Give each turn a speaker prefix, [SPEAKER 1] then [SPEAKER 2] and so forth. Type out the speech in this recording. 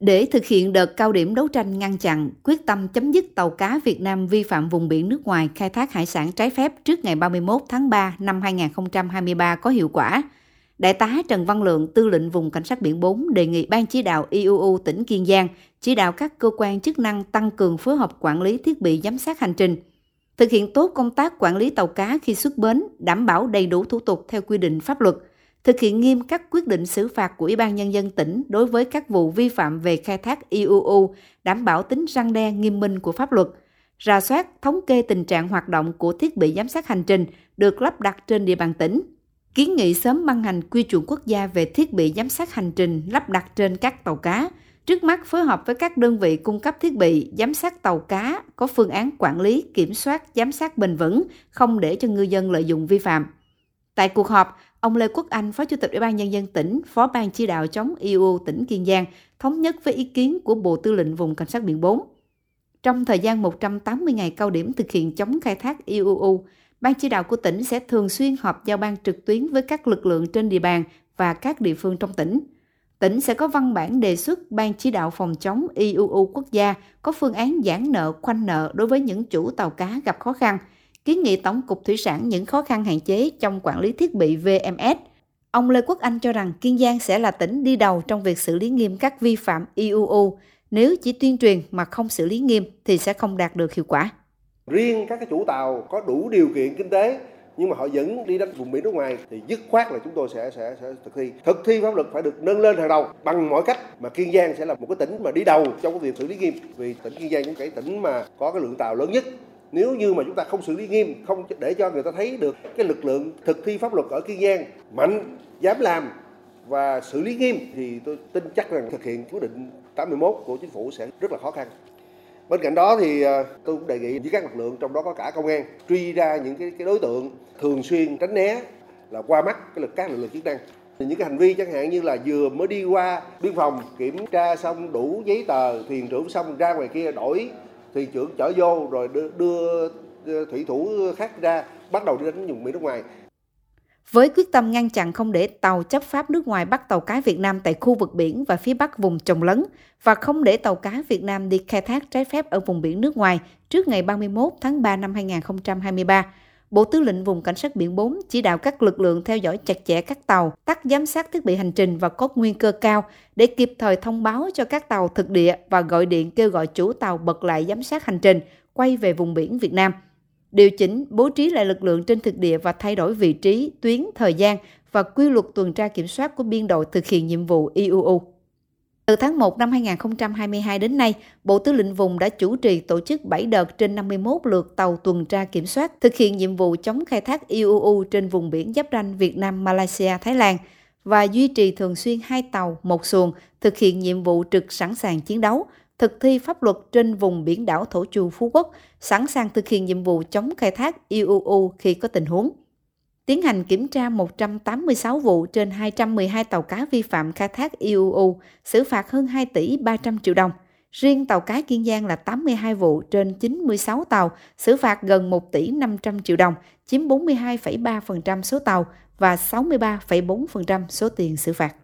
[SPEAKER 1] Để thực hiện đợt cao điểm đấu tranh ngăn chặn, quyết tâm chấm dứt tàu cá Việt Nam vi phạm vùng biển nước ngoài khai thác hải sản trái phép trước ngày 31 tháng 3 năm 2023 có hiệu quả, Đại tá Trần Văn Lượng, tư lệnh vùng cảnh sát biển 4 đề nghị Ban chỉ đạo IUU tỉnh Kiên Giang chỉ đạo các cơ quan chức năng tăng cường phối hợp quản lý thiết bị giám sát hành trình, thực hiện tốt công tác quản lý tàu cá khi xuất bến, đảm bảo đầy đủ thủ tục theo quy định pháp luật, thực hiện nghiêm các quyết định xử phạt của Ủy ban Nhân dân tỉnh đối với các vụ vi phạm về khai thác IUU, đảm bảo tính răng đe nghiêm minh của pháp luật, ra soát, thống kê tình trạng hoạt động của thiết bị giám sát hành trình được lắp đặt trên địa bàn tỉnh, kiến nghị sớm ban hành quy chuẩn quốc gia về thiết bị giám sát hành trình lắp đặt trên các tàu cá. Trước mắt phối hợp với các đơn vị cung cấp thiết bị giám sát tàu cá có phương án quản lý, kiểm soát, giám sát bền vững, không để cho ngư dân lợi dụng vi phạm. Tại cuộc họp, ông Lê Quốc Anh, Phó Chủ tịch Ủy ban Nhân dân tỉnh, Phó ban chỉ đạo chống IU tỉnh Kiên Giang, thống nhất với ý kiến của Bộ Tư lệnh Vùng Cảnh sát Biển 4. Trong thời gian 180 ngày cao điểm thực hiện chống khai thác IUU, Ban chỉ đạo của tỉnh sẽ thường xuyên họp giao ban trực tuyến với các lực lượng trên địa bàn và các địa phương trong tỉnh. Tỉnh sẽ có văn bản đề xuất Ban chỉ đạo phòng chống IUU quốc gia có phương án giãn nợ khoanh nợ đối với những chủ tàu cá gặp khó khăn, kiến nghị Tổng cục Thủy sản những khó khăn hạn chế trong quản lý thiết bị VMS. Ông Lê Quốc Anh cho rằng Kiên Giang sẽ là tỉnh đi đầu trong việc xử lý nghiêm các vi phạm IUU. Nếu chỉ tuyên truyền mà không xử lý nghiêm thì sẽ không đạt được hiệu quả
[SPEAKER 2] riêng các cái chủ tàu có đủ điều kiện kinh tế, nhưng mà họ vẫn đi đánh vùng biển nước ngoài thì dứt khoát là chúng tôi sẽ sẽ sẽ thực thi thực thi pháp luật phải được nâng lên hàng đầu bằng mọi cách mà kiên giang sẽ là một cái tỉnh mà đi đầu trong cái việc xử lý nghiêm vì tỉnh kiên giang cũng cái tỉnh mà có cái lượng tàu lớn nhất nếu như mà chúng ta không xử lý nghiêm không để cho người ta thấy được cái lực lượng thực thi pháp luật ở kiên giang mạnh dám làm và xử lý nghiêm thì tôi tin chắc rằng thực hiện quyết định 81 của chính phủ sẽ rất là khó khăn. Bên cạnh đó thì ờ, tôi cũng đề nghị với các lực lượng trong đó có cả công an truy ra những cái, cái đối tượng thường xuyên tránh né là qua mắt cái lực các lực lượng chức năng. Những cái hành vi chẳng hạn như là vừa mới đi qua biên phòng kiểm tra xong đủ giấy tờ thuyền trưởng xong ra ngoài kia đổi thì trưởng chở vô rồi đưa, đưa thủy thủ khác ra bắt đầu đi đánh vùng biển nước ngoài
[SPEAKER 1] với quyết tâm ngăn chặn không để tàu chấp pháp nước ngoài bắt tàu cá Việt Nam tại khu vực biển và phía bắc vùng trồng lấn và không để tàu cá Việt Nam đi khai thác trái phép ở vùng biển nước ngoài trước ngày 31 tháng 3 năm 2023. Bộ Tư lệnh Vùng Cảnh sát Biển 4 chỉ đạo các lực lượng theo dõi chặt chẽ các tàu, tắt giám sát thiết bị hành trình và có nguy cơ cao để kịp thời thông báo cho các tàu thực địa và gọi điện kêu gọi chủ tàu bật lại giám sát hành trình, quay về vùng biển Việt Nam – điều chỉnh, bố trí lại lực lượng trên thực địa và thay đổi vị trí, tuyến, thời gian và quy luật tuần tra kiểm soát của biên đội thực hiện nhiệm vụ IUU. Từ tháng 1 năm 2022 đến nay, Bộ Tư lệnh Vùng đã chủ trì tổ chức 7 đợt trên 51 lượt tàu tuần tra kiểm soát thực hiện nhiệm vụ chống khai thác IUU trên vùng biển giáp ranh Việt Nam, Malaysia, Thái Lan và duy trì thường xuyên hai tàu, một xuồng thực hiện nhiệm vụ trực sẵn sàng chiến đấu, thực thi pháp luật trên vùng biển đảo Thổ Chu Phú Quốc, sẵn sàng thực hiện nhiệm vụ chống khai thác IUU khi có tình huống. Tiến hành kiểm tra 186 vụ trên 212 tàu cá vi phạm khai thác IUU, xử phạt hơn 2 tỷ 300 triệu đồng. Riêng tàu cá Kiên Giang là 82 vụ trên 96 tàu, xử phạt gần 1 tỷ 500 triệu đồng, chiếm 42,3% số tàu và 63,4% số tiền xử phạt.